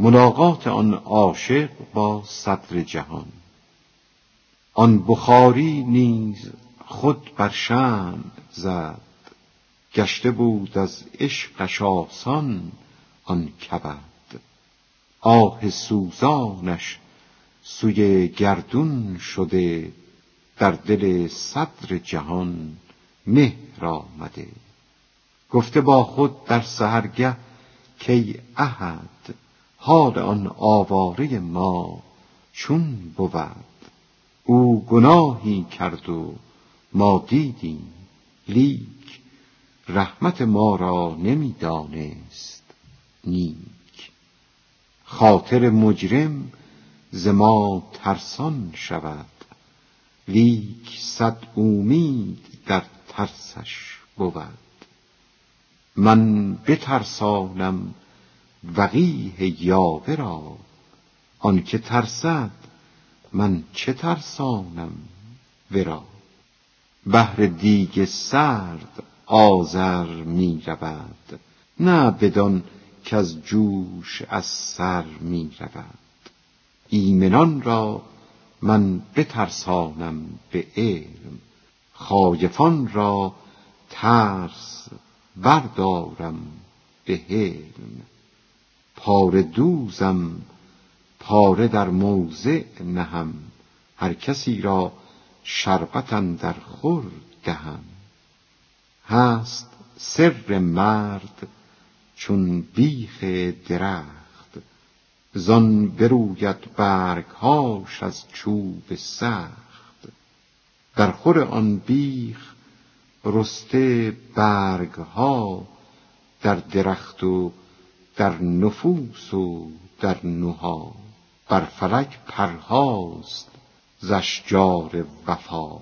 ملاقات آن عاشق با صدر جهان. آن بخاری نیز خود بر شمع زد. گشته بود از عشقش آسان آن کبد. آه سوزانش سوی گردون شده در دل صدر جهان مهر آمده. گفته با خود در سهرگه کی احد حال آن آواره ما چون بود. او گناهی کرد و ما دیدیم. لیک رحمت ما را نمی‌دانست. نیک خاطر مجرم ز ما ترسان شود. لیک صد اومید در ترسش بود. من بترسانم وقیح یاوه را. آنکه ترسد من چه ترسانم ورا. بهر دیگ سرد آذر می رود نه بدان از جوش از سر می رود. ایمنان را من بترسانم به علم خایفان را ترس بردارم به حلم. پاره دوزم پاره در موضع نهم. هر کسی را شربت در خور دهم. هست سر مرد چون بیخ درخت. زان بروید برگهاش از چوب سخت. در خور آن بیخ رسته برگها در درخت و در نفوس و در نها بر فلک پرهاست ز اشجار وفا.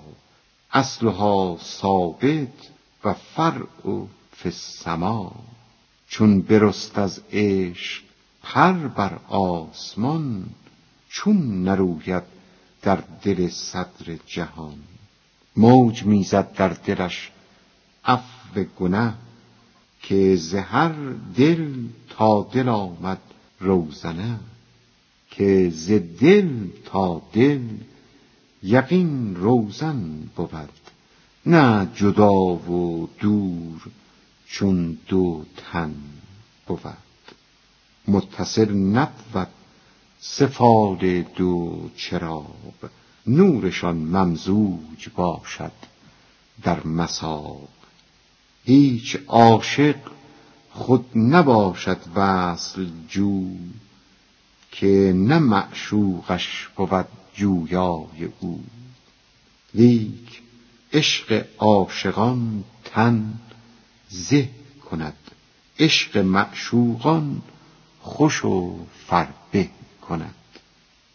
اصلها ثابت و فرع فی السما. چون برست از عشق پر بر آسمان چون نروید در دل صدر جهان. موج می‌زد در دلش عفو گنه. که ز هر دل تا دل آمد روزنه که ز دل تا دل یقین روزن بود. نه جدا و دور چون دو تن بود. متصل نبود صفات دو چراغ. نورشان ممزوج باشد در مساق هیچ عاشق خود نباشد وصل جو که نه معشوقش بود جویای او. لیک عشق عاشقان تن زه کند عشق معشوقان خوش و فربه کند.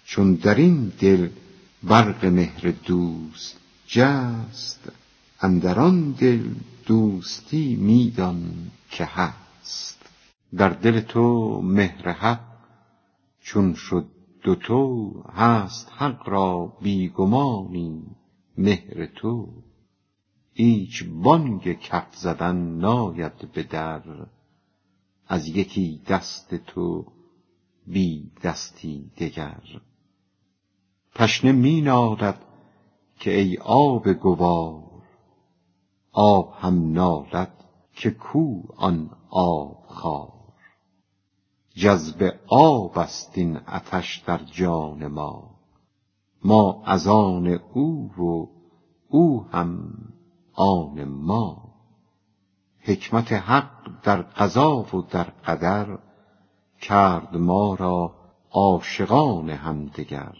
چون در این دل برق مهر دوست جست اندر آن دل دوستی میدان که هست. در دل تو مهر حق چون شد دوتو هست حق را بی گمانی مهر تو. هیچ بانگ کف زدن ناید به در از یکی دست تو بی دستی دگر. تشنه می نالد که ای آب گوار آب هم نالد که کو آن آب خوار. جذب آب است این عطش در جان ما. ما از آن او و او هم آن ما. حکمت حق در قضا و در قدر کرد ما را عاشقان همدگر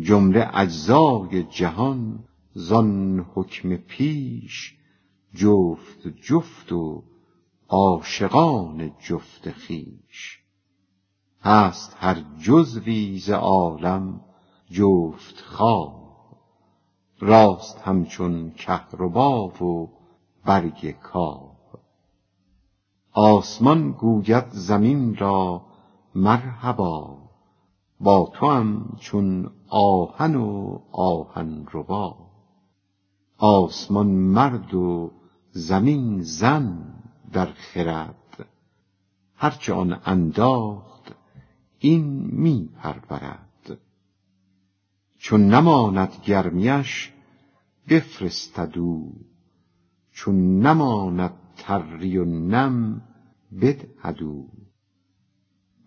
جمله اجزای جهان زان حکم پیش جفت جفت و عاشقان جفت خویش. هست هر جزوی ز عالم جفت خواه راست همچون کهربا و برگ کاه آسمان گوید زمین را مرحبا با توام چون آهن و آهن ربا آسمان مرد و زمین زن در خرد. هرچه آن انداخت این می پرورد. چون نماند گرمیش بفرستدو چون نماند تری و نم بدهدو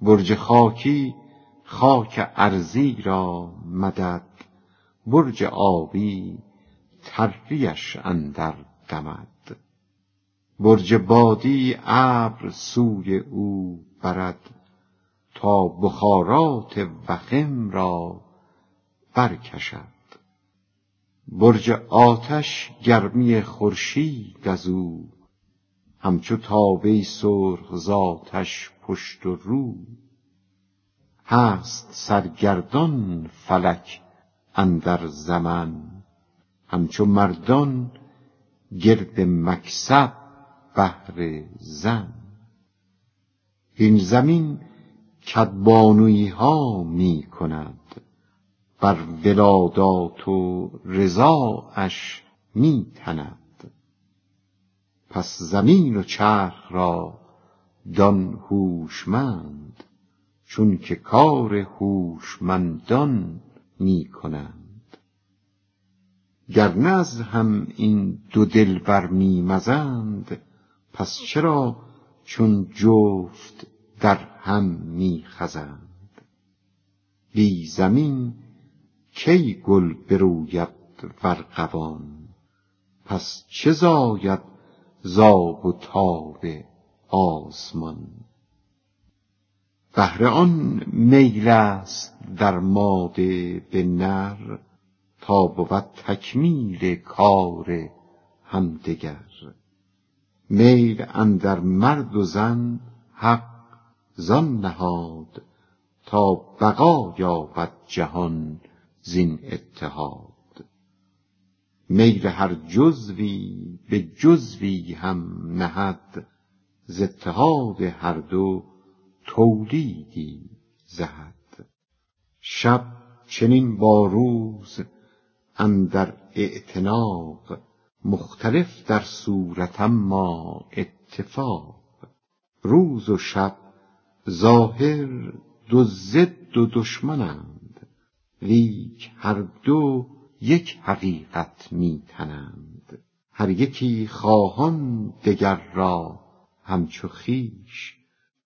برج خاکی خاک ارزی را مدد. برج آبی تریش اندر دمد. برج بادی ابر سوی او برد تا بخارات وخم را برکشد. برج آتش گرمی خورشید از او همچو تابه سرخ ذاتش پشت و رو. هست سرگردان فلک اندر زمن. همچو مردان گرد مکسب بهر زن. این زمین کدبانویی ها می کند بر ولادات و رضاش می تند. پس زمین و چرخ را دان هوشمند چون که کار هوشمندان می کنند. گر از هم این دو دلبر می مزند پس چرا چون جفت در هم می خزند بی زمین کی گل بروید ورقوان پس چه زاید زاب و تاب آسمان؟ بهر آن میل است در ماده به نر تا بود تکمیل کار همدگر میل اندر مرد و زن حق زان نهاد تا بقا یابد جهان زین اتحاد. میل هر جزوی به جزوی هم نهد ز اتحاد هر دو تولیدی زهد. شب چنین با روز اندر اعتناق مختلف در صورت اما اتفاق. روز و شب ظاهر دو ضد و دشمنند لیک هر دو یک حقیقت می تنند هر یکی خواهان دگر را همچو خویش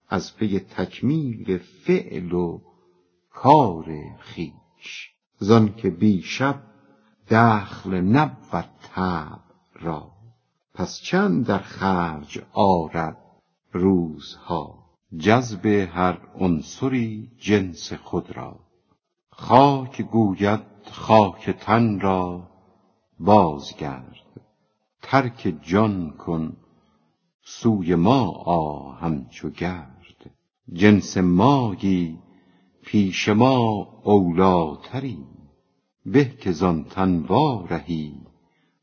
از پی تکمیل فعل و کار خویش زانکه بی شب دخل نبود طبع را. پس چند در خرج آرد روزها؟ جذب هر عنصری جنس خود را. خاک گوید خاک تن را بازگرد. ترک جان کن سوی ما آ همچو گرد. جنس مایی پیش ما اولیتری به که زان تن وارهی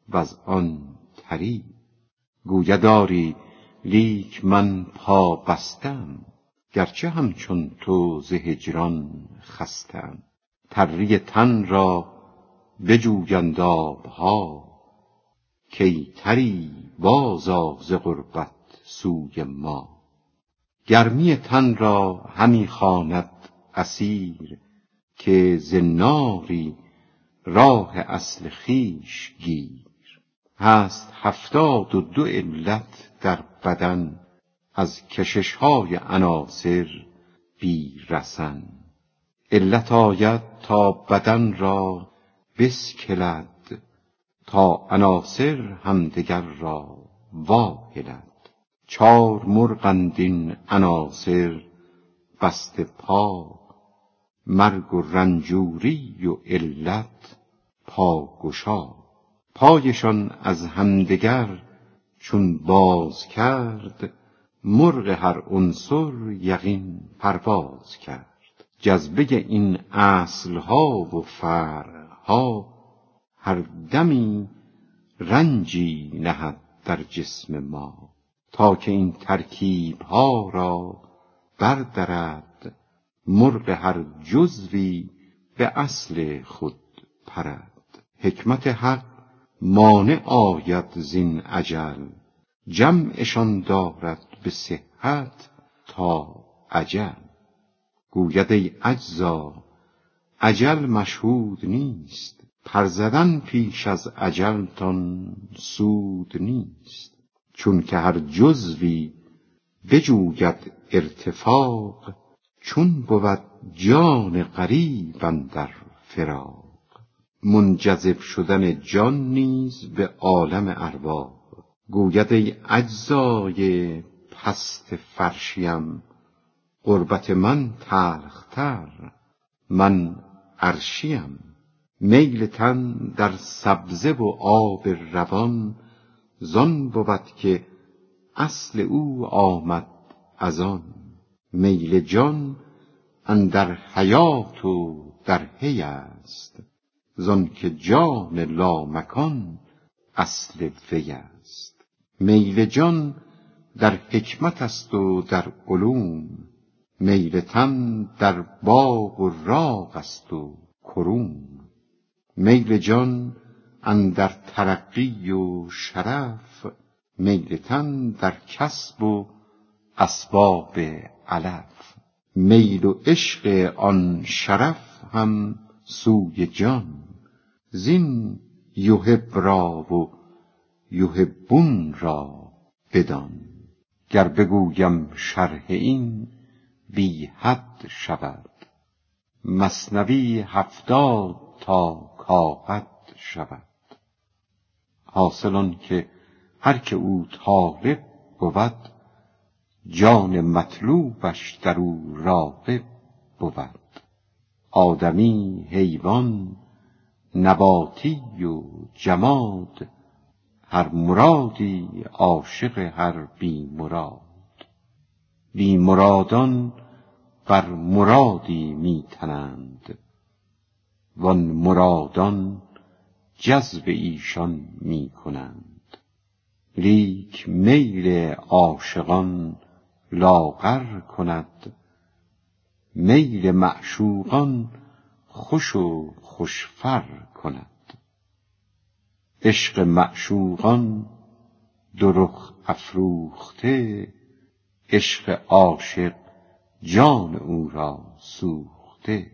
وز آن تری. گوید آری لیک من پابسته گرچه همچون تو ز هجران خسته ام تری تن را بجویند آبها کای تری بازآ ز غربت سوی ما. گرمی تن را همی خواند اسیر که ز ناری راه اصل خویش گیر. هست هفتاد و دو علت در بدن از کشش های عناصر بی رسن. علت آید تا بدن را بسکلد تا عناصر همدگر را واهلد. چار مرغند این عناصر بسته پا. مرگ و رنجوری و علت پاگشا پایشان از همدگر چون باز کرد مرغ هر عنصر یقین پرواز کرد. جذبه این اصلها و فرعها هر دمی رنجی نهد در جسم ما تا که این ترکیبها را بردرد. مرغ هر جزوی به اصل خود پرد. حکمت حق مانع آید زین اجل. جمعشان دارد به صحت تا اجل. گوید ای اجزا اجل مشهود نیست. پرزدن پیش از اجلتان سود نیست. چون که هر جزوی بجوید ارتفاق چون بود جان غریب اندر فراق. منجذب شدن جان نیز به عالم ارواح گوید ای اجزای پست فرشیم قربت من تلختر من عرشیم. میل تن در سبزه و آب روان زان بود که اصل او آمد از آن. میل جان اندر حیات و در حی است. زان که جان لامکان اصل وی است. میل جان در حکمت است و در علوم. میل تن در باغ و راغ است و کروم میل جان اندر ترقی و شرف. میل تن در کسب و اسباب علف. میل و عشق آن شرف هم سوی جان. زین یحب را و یحبون را بدان. گر بگویم شرح این بی حد شود. مثنوی هفتاد تا کاغد شود. حاصل آن که هر که او طالب بود جان مطلوبش در او راغب بود. آدمی حیوان نباتی و جماد هر مرادی عاشق هر بی مراد. بی مرادان بر مرادی می تنند. وان مرادان جذب ایشان می کنند. لیک میل عاشقان لاغر کند. میل معشوقان خوش و خوشفر کند. عشق معشوقان دو رخ افروخته عشق عاشق جان او را سوخته.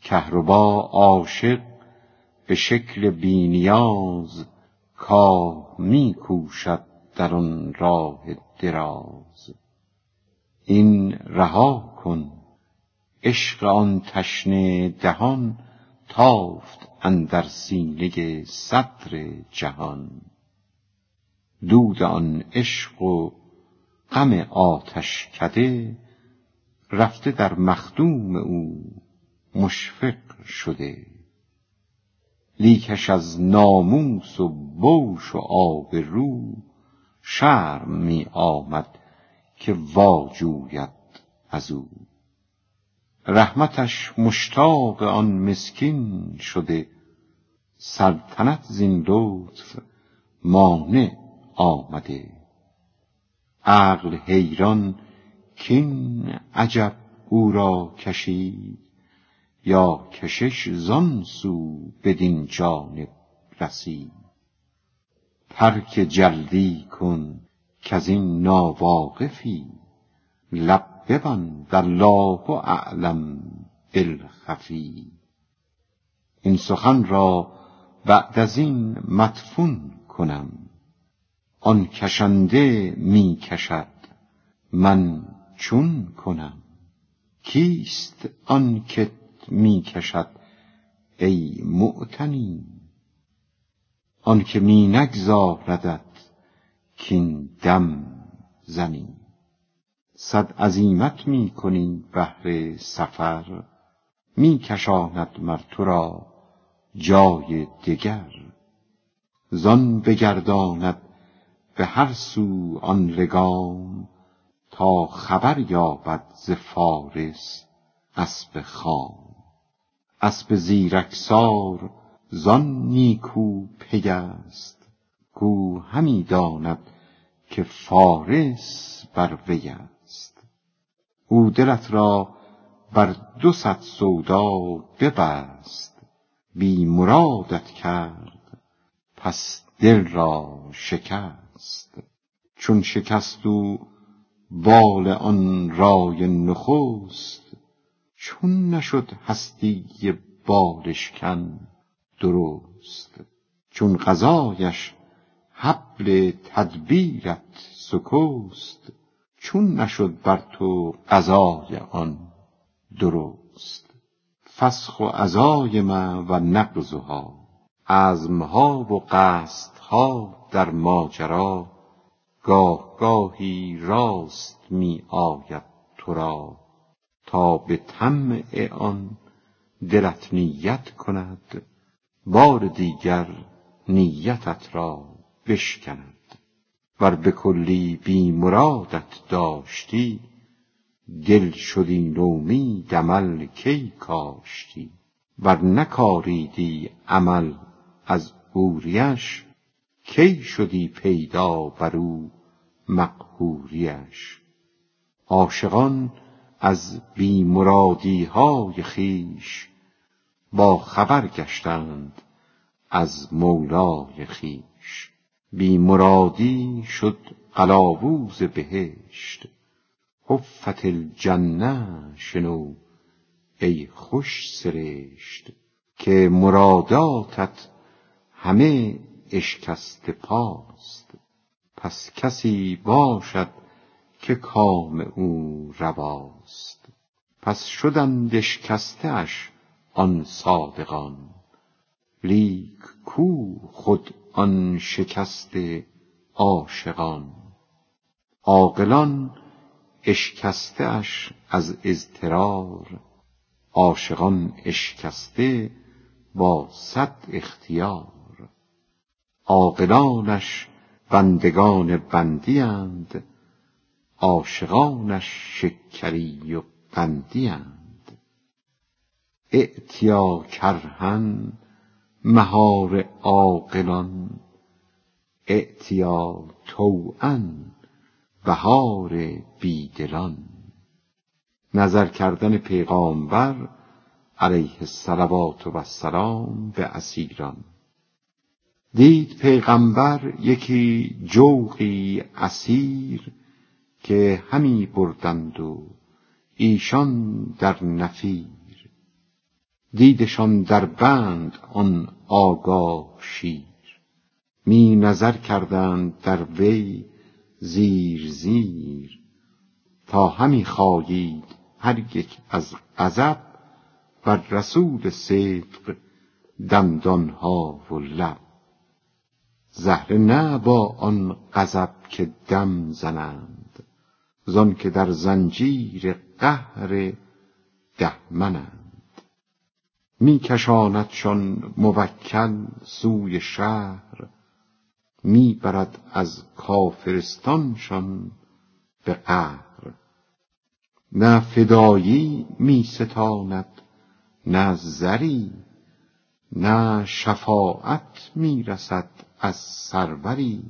کهربا عاشق به شکل بینیاز کاه می کوشد در آن راه دراز. این رها کن عشق آن تشنه دهان تافت اندر سینه صدر جهان. دود آن عشق و غم آتش کده رفته در مخدوم او مشفق شده. لیکش از ناموس و بوش و آبرو شرم می آمد که واجوید از او. رحمتش مشتاق آن مسکین شده سلطنت زین لطف مانع آمده. عقل حیران کین عجب او را کشید یا کشش زان سو بدین جانب رسید. ترک جلدی کن کزین ناواقفی لب ببند الله اعلم بالخفی. این سخن را بعد از این مدفون کنم. آن کشنده می کشد من چون کنم. کیست آن که می کشد ای معتنی؟ آن که می نگذاردت کین دم زنی. صد عزیمت می کنی بهر سفر می کشاند مر تو را جای دگر. زان بگرداند به هر سو آن لگام تا خبر یابد ز فارس اسب خام. اسب زیرکسار زان نیکو پی است کاو همی داند که فارس بر وی است. او دلت را بر دو صد سودا ببست. بی مرادت کرد پس دل را شکست. چون شکست او بال آن رای نخست. چون نشد هستی بالشکن درست. چون قضایش حبل تدبیرت سکست چون نشد بر تو قضای آن درست. فسخ و عزای من و نقضها. عزمها و قصدها در ماجرا. گاه گاهی راست می آید تو را. تا به طمع آن دلت نیت کند بار دیگر نیتت را بشکند. ور به کلی بی مرادت داشتی دل شدی نومید عمل کی کاشتی. ور نکاریدی عمل از عوریش کی شدی پیدا بر او مقهوریش. عاشقان از بی مرادی های خویش با خبر گشتند از مولای خویش بی مرادی شد قلاووز بهشت. حفت الجنه شنو ای خوش سرشت. که مراداتت همه اشکسته پاست. پس کسی باشد که کام او رواست. پس شدند اشکسته اش آن صادقان. لیک کو خود آن شکسته عاشقان. عاقلان اشکسته اش از اضطرار عاشقان اشکسته با صد اختیار. عاقلانش بندگان بندی اند عاشقانش شکری و قندی اند اعتیا کرهن مهار عاقلان اعتیا طوعا بهار بیدلان. نظر کردن پیغامبر علیه الصلوات و السلام به اسیران. دید پیغمبر یکی جوقی اسیر که همی بردند و ایشان در نفیر. دیدشان در بند آن آگاه شیر می نظر کردند در وی زیر زیر. تا همی خایید هر یک از غضب بر رسول صدق دندانها و لب. زهره نه با آن غضب که دم زنند زان که در زنجیر قهر دهمنند. می کشاندشان موکل سوی شهر می برد از کافرستانشان به قهر. نه فدایی می ستاند نه زری نه شفاعت می رسد از سروری.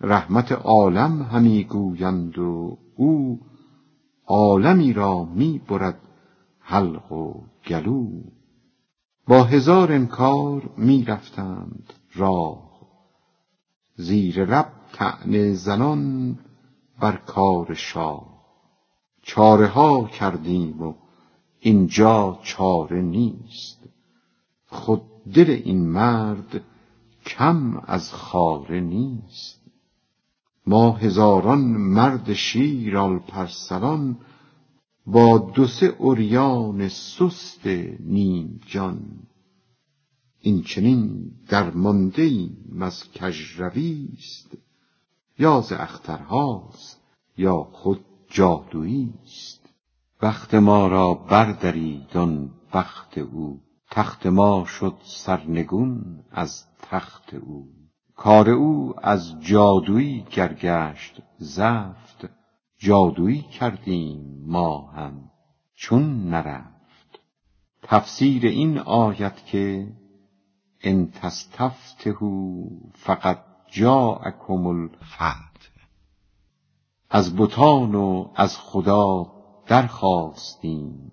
رحمت عالم همی گویند و او عالمی را می برد حلق و گلو. با هزار انکار می رفتند راه. زیر لب طعنه زنان بر کار شاه. چاره ها کردیم و اینجا چاره نیست. خود دل این مرد کم از خاره نیست. ما هزاران مرد شیر پرسران با دو سه عریان سست نیم جان. این چنین درمانده ایم از کژرویست. یا ز اخترهاست یا خود جادویست. بخت ما را بردرید آن بخت او. تخت ما شد سرنگون از تخت او. کار او از جادویی گر گشت زفت. جادویی کردیم ما هم چون نرفت. تفسیر این آیت که ان تستفتحوا فقد جاءکم الفتح از بتان و از خدا درخواستیم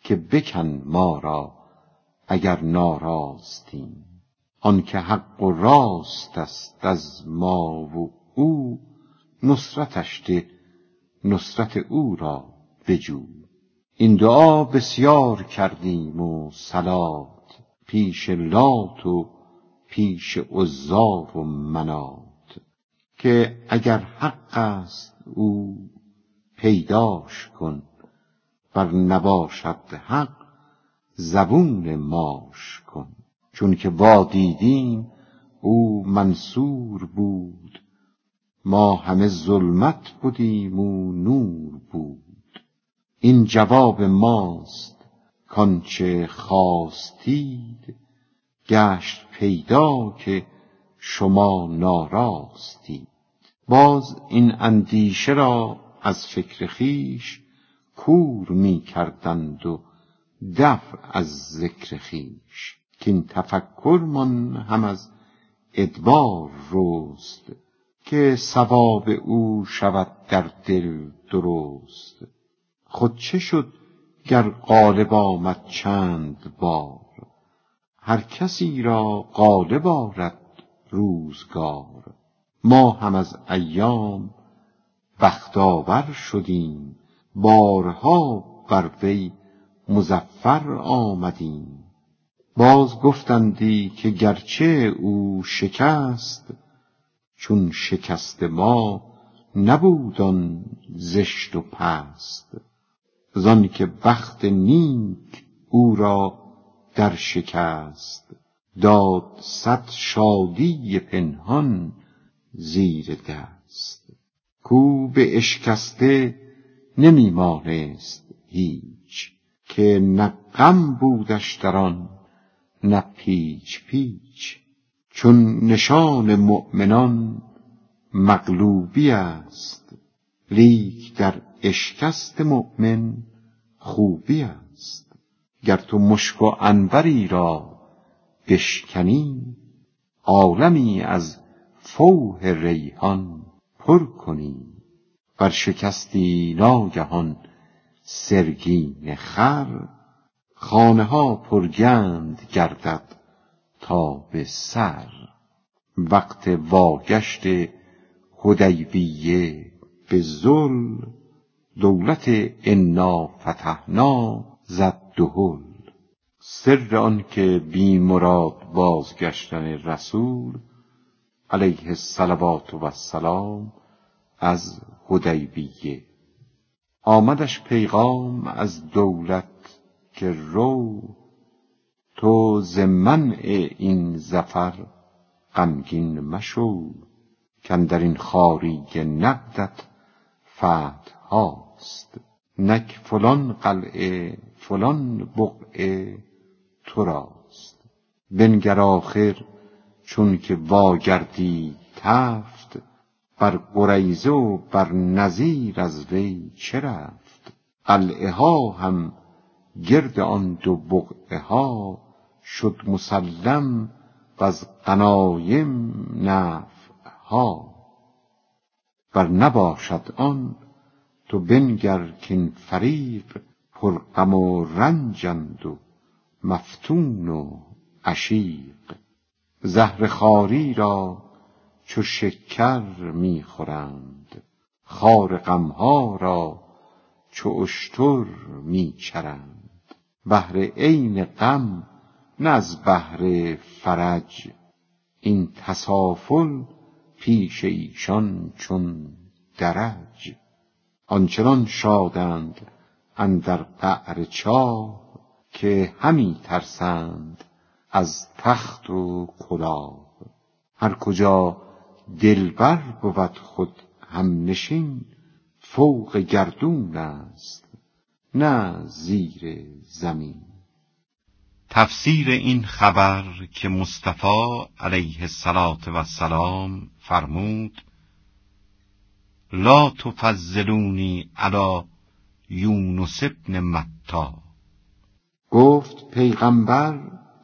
که بکن ما را اگر ناراستیم. آنکه حق و راست است از ما و او نصرتش ده نصرت او را بجو. این دعا بسیار کردیم و سلات پیش لات و پیش عزا و منات. که اگر حق است او پیداش کن. بر نباشد حق زبون ماش کن. چون که وا دیدیم او منصور بود ما همه ظلمت بودیم و نور بود. این جواب ماست کانچه خواستید گشت پیدا که شما ناراستید. باز این اندیشه را از فکر خویش کور می کردند و دفع از ذکر خویش کاین تفکرمان هم از ادبار رست. که صواب او شود در دل درست. خود چه شد گر غالب آمد چند بار؟ هر کسی را غالب آرد روزگار. ما هم از ایام بختاور شدیم بارها بر وی مظفر آمدیم. باز گفتندی که گرچه او شکست چون شکست ما نبود زشت و پست. زانکه بخت نیک او را در شکست. داد صد شادی پنهان زیر دست. کو به اشکسته نمی مانست هیچ که نه غم بودش در آن نه پیچ پیچ. چون نشان مؤمنان مغلوبی است لیک در اشکست مؤمن خوبی است. گر تو مشک و عنبری را بشکنی عالمی از فوح ریحان پر کنی. ور شکستی ناگهان سرگین خر خانه ها پرگند گردد تا به سر. وقت واگشت حدیبیه به ذل دولت انا فتحنا زد دهل. سر آن که بی مراد بازگشتن رسول علیه الصلوات و السلام از حدیبیه. آمدش پیغام از دولت که رو تو ز منع این ظفر غمگین مشو کاندرین خواری نقدت فتح هاست نک فلان قلعه فلان بقعه تو راست. بنگر آخر چونکه واگردید تفت بر قریظه و بر نضیر از وی چه رفت؟ قلعه ها هم گرد آن دو بقعه ها شد مسلم وز غنایم نفع ها ور نباشد آن تو بنگر کاین فریق پر غم و رنجند و مفتون و عشیق. زهر خواری را چو شکر می خورند خار غم ها را چو اشتر می چرند. بهر عین غم نه از بهر فرج. این تسافل پیش ایشان چون درج. آنچنان شادند اندر قعر چاه که همی ترسند از تخت و کلاه. هر کجا دلبر بود خود همنشین فوق گردون است نه زیر زمین. تفسیر این خبر که مصطفی علیه السلام فرمود لا تفضلونی علی یونس بن متی. گفت پیغمبر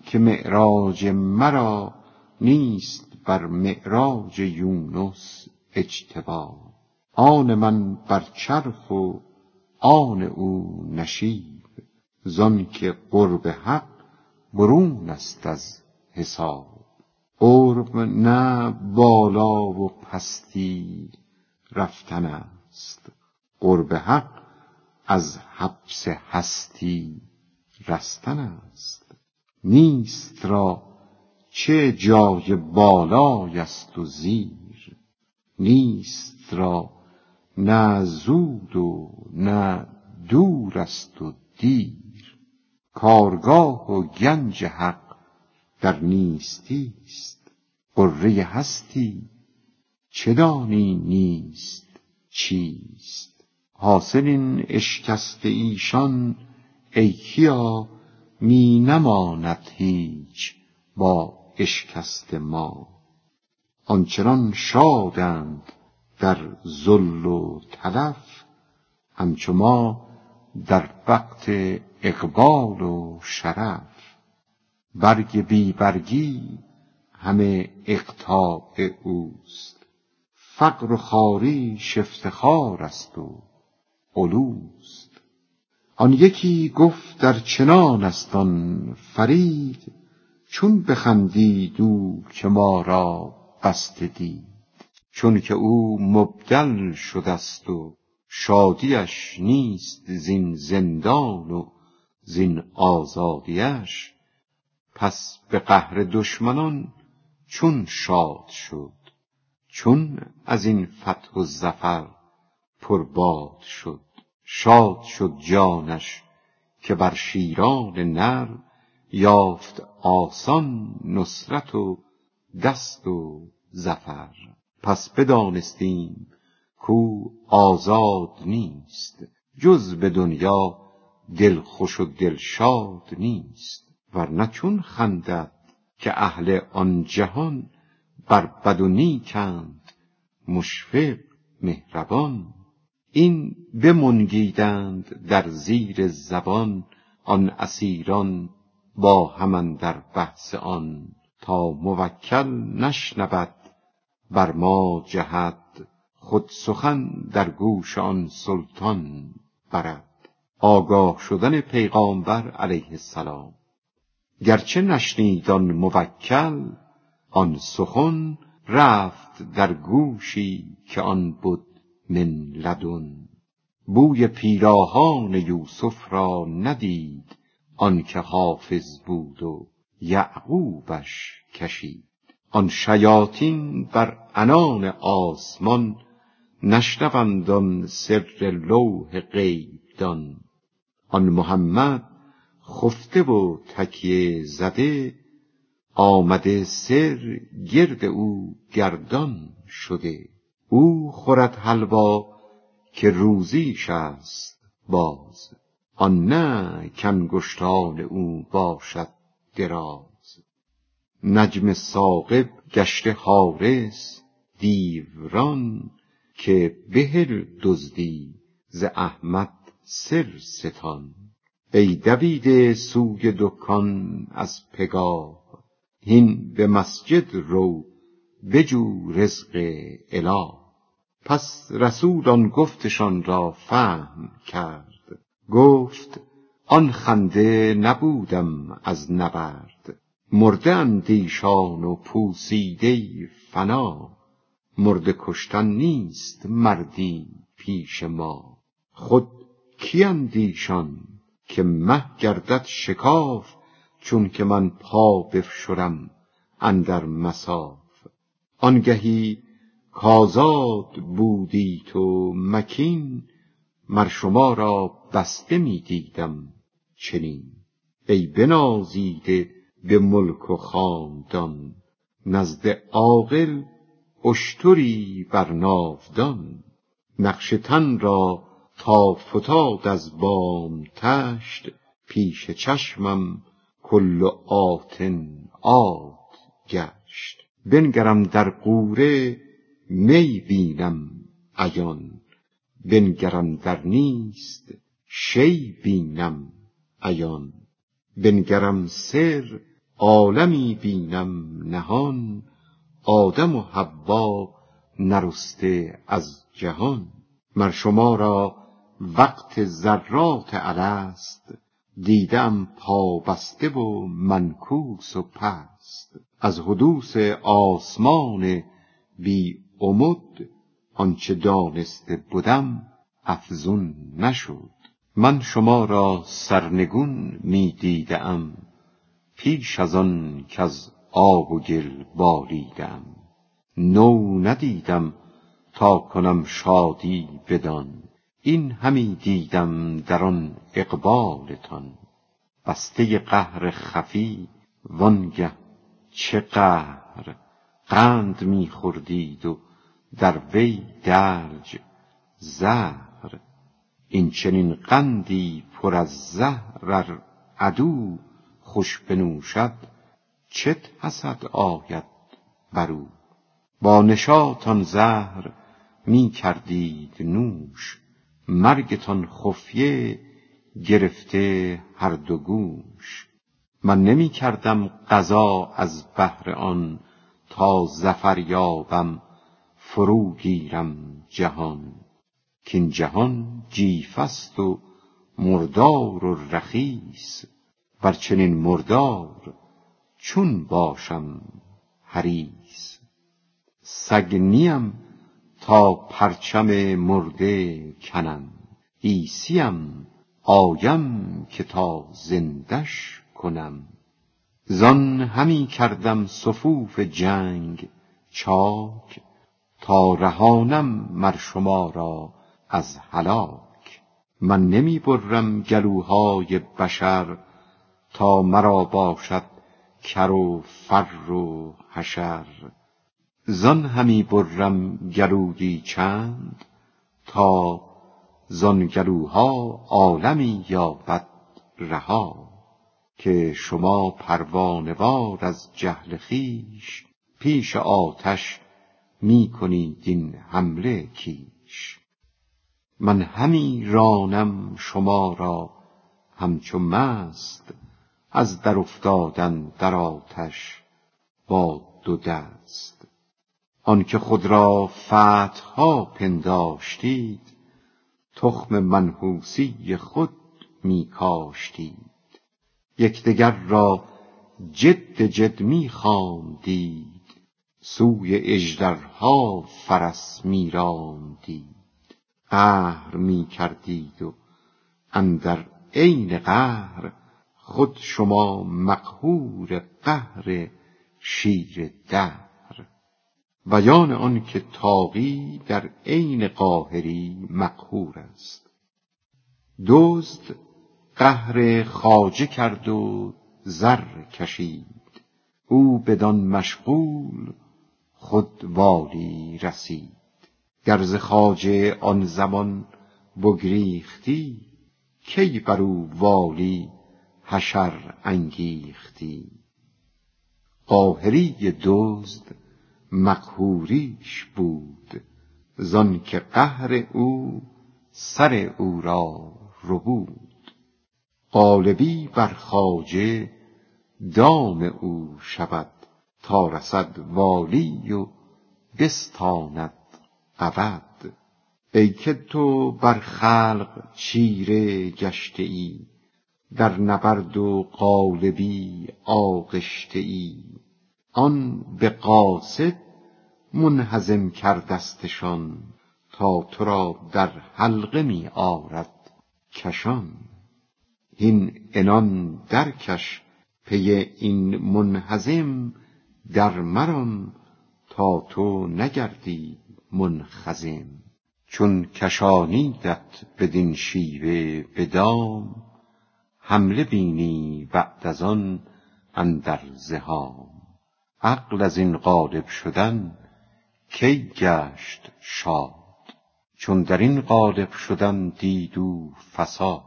که معراج مرا نیست بر معراج یونس اجتبا. آن من بر چرخ و آن او نشیب. زانکه قرب حق برون است از حساب. قرب نه بالا و پستی رفتن است. قرب حق از حبس هستی رستن است. نیست را چه جای بالای است و زیر. نیست را نه زود و نه دور است و دیر. کارگاه و گنج حق در نیستی است. غره هستی چه دانی نیست چیست؟ حاصل این اشکست ایشان ای کیا می نماند هیچ با اشکست ما. آنچنان شادند در ذل و تلف همچو ما در وقت اقبال و شرف. برگ بی برگی همه اقطاع اوست. فقر و خواری افتخار است و علوست آن یکی گفت در چنان است آن فرید چون بخندید او که ما را بسته دید. چون که او مبدل شده است و شادیش نیست زین زندان و زین آزادیش. پس به قهر دشمنان چون شاد شد چون از این فتح و ظفر پرباد شد. شاد شد جانش که بر شیران نر یافت آسان نصرت و دست و ظفر. پس بدانستیم کو آزاد نیست جز به دنیا دلخوش و دلشاد نیست. ورنه چون خندد که اهل آن جهان بر بد و نیکند مشفق مهربان. این بمنگیدند در زیر زبان آن اسیران با هم در بحث آن تا موکل نشنود بر ما جهد خود سخن در گوش آن سلطان برد. آگاه شدن پیغامبر علیه السلام. گرچه نشنید آن موکل آن سخن رفت در گوشی که آن بود من لدن. بوی پیراهان یوسف را ندید آنکه حافظ بود و یعقوبش کشید. آن شیاطین بر عنان آسمان نشنوند آن سر لوح غیب دان آن محمد خفته و تکیه زده آمده سر گرد او گردان شده. او خورد حلوا که روزیش است باز. آن نه کانگشتان او باشد دراز. نجم ثاقب گشته حارس دیوران که بهل دزدی ز احمد سر ستان. ای دویده سوی دکان از پگاه هین به مسجد رو بجو رزق اله. پس رسول آن گفتشان را فهم کرد. گفت آن خنده نبودم از نبرد. مرده اندیشان و پوسیده فنا. مرده کشتن نیست مردی پیش ما. خود کی اندیشان که مه گردد شکاف چون که من پا بفشرم اندر مساف. آنگهی کازاد بودی تو مکین مر شما را بسته می دیدم چنین. ای بنازیده به ملک و خاندان نزد عاقل اشتری بر ناودان نقش تن را تا فتاد از بام تشت. پیش چشمم کل آتن آت گشت. بنگرم در قوره می بینم عیان. بنگرم در نیست شی بینم عیان. بنگرم سر عالمی بینم نهان. آدم و حوا نرسته از جهان. مر شما را وقت ذرات الست. دیدم پابسته و منکوس و پست. از حدوث آسمان بی امد آنچه دانسته بدم افزون نشد. من شما را سرنگون می دیدم. پیش از آن از آب و گل بالیدم نو ندیدم تا کنم شادی بدان. این همی دیدم در آن اقبالتان. بسته قهر خفی وانگه چه قهر قند می خوردید و در وی درج زهر. این چنین قندی پر از زهر عدو خوش بنوشد چت حسد آید برو با نشاط آن زهر می کردید نوش مرگتان خفیه گرفته هر دو گوش. من نمی کردم غذا از بهر آن تا ظفر یابم فرو گیرم جهان. کاین جهان جیفست و مردار و رخیص بر چنین مردار چون باشم حریص؟ سگ نیم تا پرچم مرده کنم. عیسیم آیم که تا زندش کنم. زان همی کردم صفوف جنگ چاک تا رهانم مر شما را از هلاک. من نمی برم گلوهای بشر تا مرا باشد کر و فر و حشر. زان همی برم گلویی چند تا زان گلوها عالمی یابد رها. که شما پروانه وار از جهل خویش پیش آتش می کنید این حمله کیش. من همی رانم شما را همچو مست از در افتادن در آتش با دو دست. آنکه خود را فتحها پنداشتید تخم منحوسی خود می کاشتید یکدیگر را جد جد می خواندید سوی اژدرها فرس می راندید قهر می کردید و اندر عین قهر خود شما مقهور قهر شیر دهر. بیان آن که طاغی در عین قاهری مقهور است. دزد قهر خواجه کرد و زر کشید. او بدان مشغول خود والی رسید. ز خواجه آن زمان بگریختی کی بر او والی حشر انگیختی. قاهری دزد مقهوریش بود زانکه قهر او سر او را ربود. غالبی بر خواجه دام او شود تا رسد والی و بستاند ابد ای که تو بر خلق چیره گشته ای در نبرد و غالبی آغشته ای. آن به قاصد منهزم کردستشان تا تو را در حلقه می آرد کشان. هین عنان درکش پی این منهزم در مران تا تو نگردی منخزم. چون کشانیدت بدین شیوه به دام حمله بینی بعد از آن اندر زحام عقل از این غالب شدن کی گشت شاد؟ چون در این غالب شدن دید او فساد.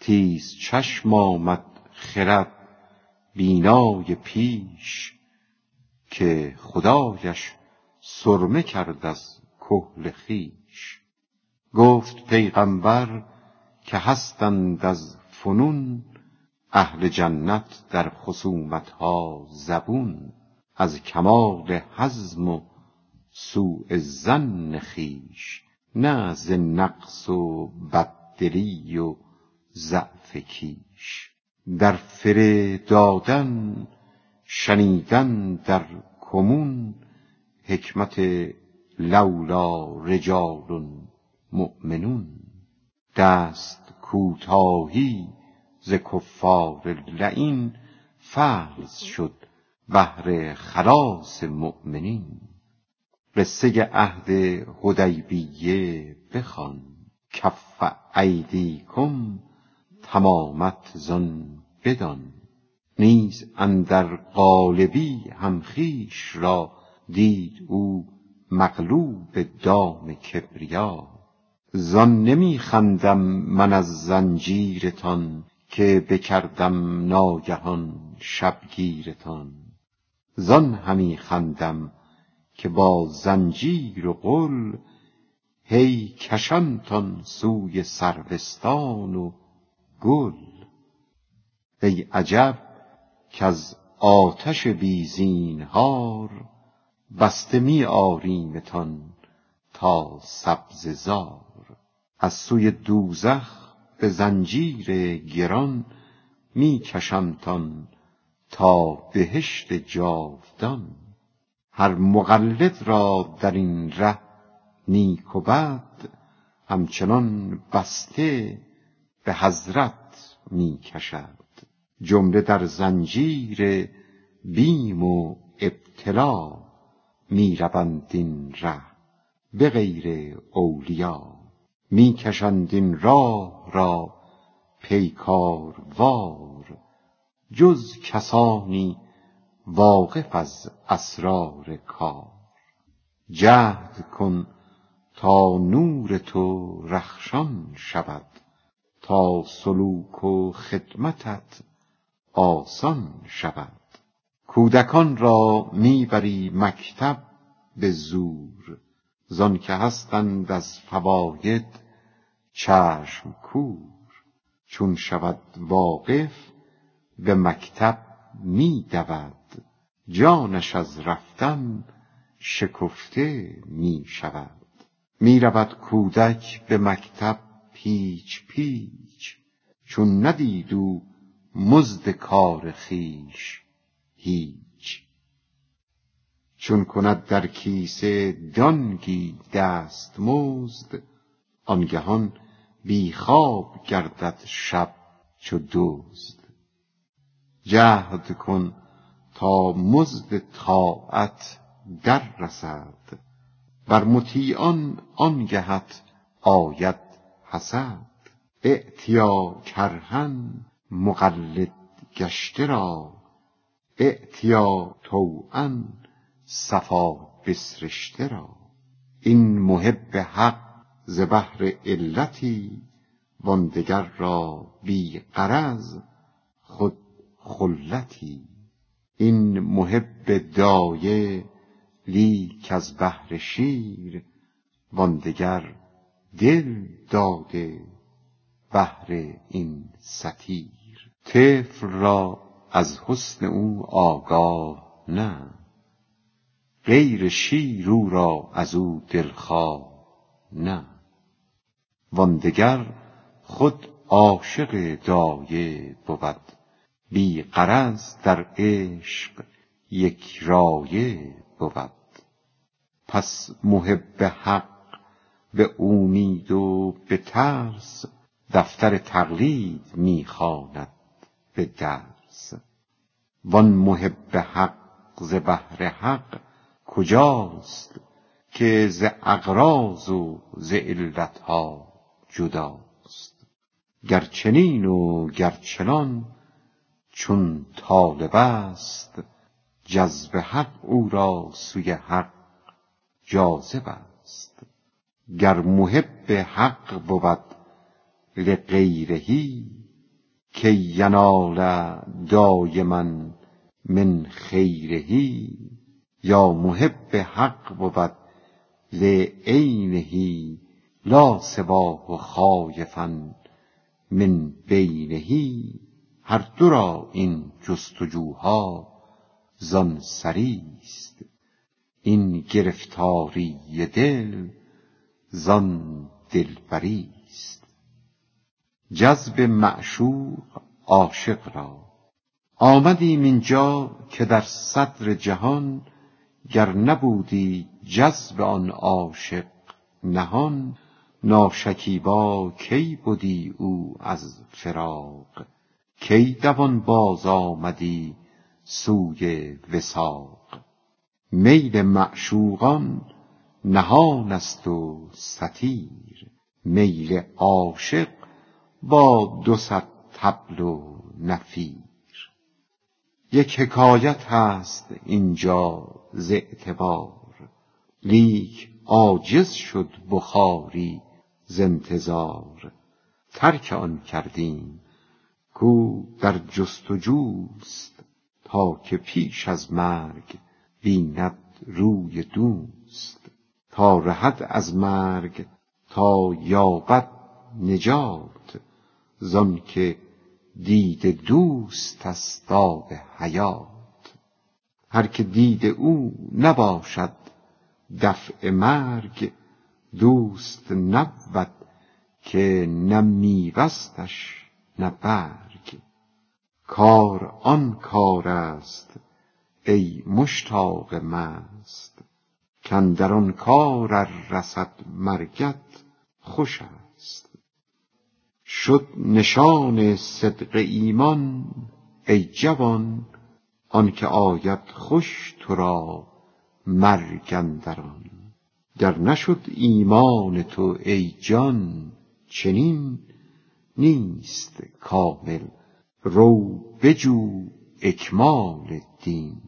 تیز چشم آمد خرد بینای پیش که خدایش سرمه کرد از کحل خویش. گفت پیغامبر که هستند از فنون اهل جنت در خصومتها زبون. از کمال حزم و سوء ظن خویش نه ز نقص و بددلی و ضعف کیش. در فره دادن شنیدن در کنون حکمت لولا رجال مؤمنون. دست کوتاهی ز کفار لعین فرض شد بهر خلاص مؤمنین. قصه عهد حدیبیه بخوان. کف ایدیکم تمامت زان بدان. نیز اندر غالبی هم خویش را دید او مغلوب دام کبریا. زان نمی خندم من از زنجیرتان که بکردم ناگهان شبگیرتان. زان همی خندم که با زنجیر و غل هی کشانتان سوی سروستان و گل. ای عجب کز آتش بی زینهار بسته می آریمتان تا سبزه زار. از سوی دوزخ به زنجیر گران می کشمتان تا بهشت جاودان. هر مقلد را در این ره نیک و بد همچنان بسته به حضرت می کشد جمله در زنجیر بیم و ابتلا می روند این ره به غیر اولیا. می کشند این راه را پیکاروار جز کسانی واقف از اسرار کار. جهد کن تا نور تو رخشان شود تا سلوک و خدمتت آسان شود. کودکان را می بری مکتب به زور زان که هستند از فواید چشم کور. چون شود واقف به مکتب می دود جانش از رفتن شکفته می شود می رود کودک به مکتب پیچ پیچ. چون ندید او مزد کار خویش هیچ. چون کند در کیسه دانگی دستمزد آنگهان بی خواب گردد شب چو دزد. جهد کن تا مزد طاعت در رسد بر مطیعان آنگهت آید حسد. اعطیا کرها مقلد گشته را اعطیا طوعا صفا بسرشته را. این محب حق ز بهر علتی وان دگر را بی غرض خود خلتی. این محب دایه لیک از بهر شیر وان دگر دل داده بهر این ستیر طفل را از حسن او آگاه نه. غیر شیر او را از او دلخواه نه. وان دگر خود عاشق دایه بود. بی غرض در عشق یکرایه بود. پس محب حق به امید و به ترس دفتر تقلید می خواند به درس. وان محب حق ز بهر حق کجاست که ز اغراض و ز علتها جداست؟ گر چنین و گر چنان چون طالب است جذب حق او را سوی حق جاذب است. گر محب حق بود لغیره کی ینال دایما من خیره یا محب حق بود لعینه لا سواه خایفا من بینه هر دو را این جستجوها زان سریست. این گرفتاری دل زان دلبریست. جذب معشوق عاشق را. آمدیم اینجا که در صدر جهان گر نبودی جذب آن عاشق نهان ناشکیبا کی بدی او از فراق؟ کی دوان باز آمدی سوی وثاق؟ میل معشوقان نهان است و ستیر. میل عاشق با دو صد طبل و نفیر. یک حکایت هست اینجا ز اعتبار. لیک عاجز شد بخاری ز انتظار. ترک آن کردیم کو در جست و جوست تا که پیش از مرگ بیند روی دوست. تا رهد از مرگ تا یابد نجات. زانکه دید دوست است داد حیات. هر که دید او نباشد دفع مرگ دوست نبود که نه میوستش نه برگ. کار آن کار است ای مشتاق مست. کاندر آن کار ار رسد مرگت خوش است. شد نشان صدق ایمان ای جوان آنکه آید خوش تو را مرگ اندر آن گر نشد ایمان تو ای جان چنین نیست کامل. رو بجو اکمال دین.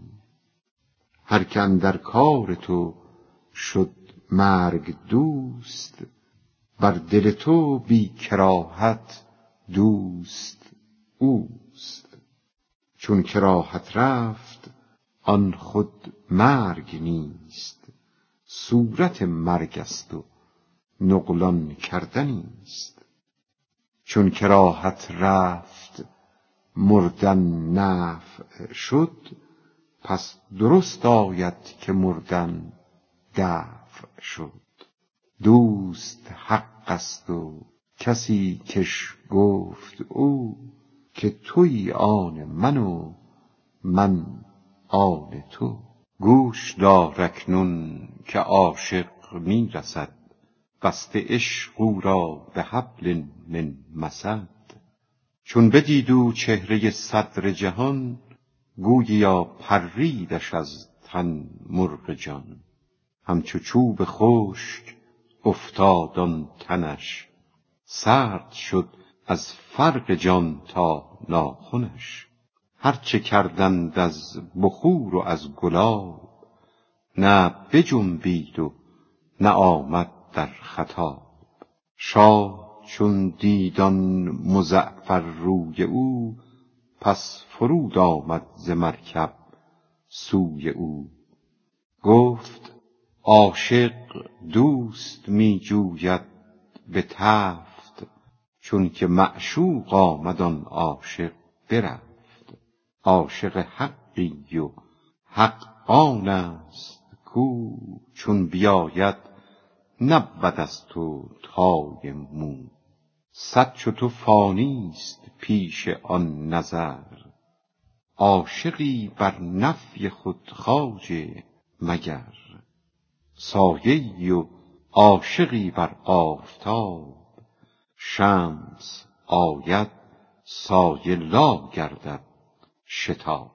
هر که اندر کار تو شد مرگ دوست بر دل تو بی کراهت دوست اوست. چون کراهت رفت آن خود مرگ نیست. صورت مرگ است و نقلان کردنیست چون کراهت رفت مردن نفع شد پس درست آید که مردن دفع شد. دوست حق است و کسی کش گفت او که تویی آن من و من آن تو. گوش دار اکنون که عاشق می رسد بسته عشق او را به حبل من مسد. چون بدید او چهره صدر جهان گوییا پریدش از تن مرغ جان. همچو چوب خشک افتاد آن تنش. سرد شد از فرق جان تا ناخنش. هر چه کردند از بخور و از گلاب نه بجنبید و نه آمد در خطاب. شاه چون دید آن مزعفر روی او پس فرود آمد ز مرکب سوی او. گفت عاشق دوست می جوید به تفت چونکه معشوق آمد آن عاشق برفت. عاشق حقی و حق آن است کو چون بیاید نبود از تو تای مو. صد چو تو فانی است پیش آن نظر. عاشقی بر نفی خود خواجه مگر. سایه ای و عاشقی بر آفتاب. شمس آید سایه لا گردد شتاب.